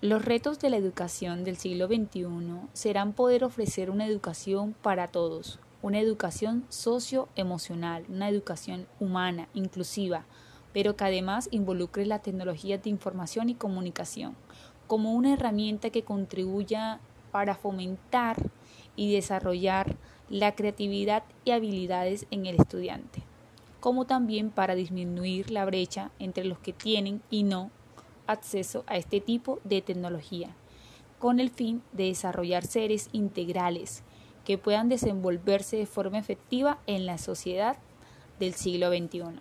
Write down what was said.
Los retos de la educación del siglo XXI serán poder ofrecer una educación para todos, una educación socioemocional, una educación humana, inclusiva, pero que además involucre la tecnología de información y comunicación como una herramienta que contribuya para fomentar y desarrollar la creatividad y habilidades en el estudiante, como también para disminuir la brecha entre los que tienen y no acceso a este tipo de tecnología, con el fin de desarrollar seres integrales que puedan desenvolverse de forma efectiva en la sociedad del siglo XXI.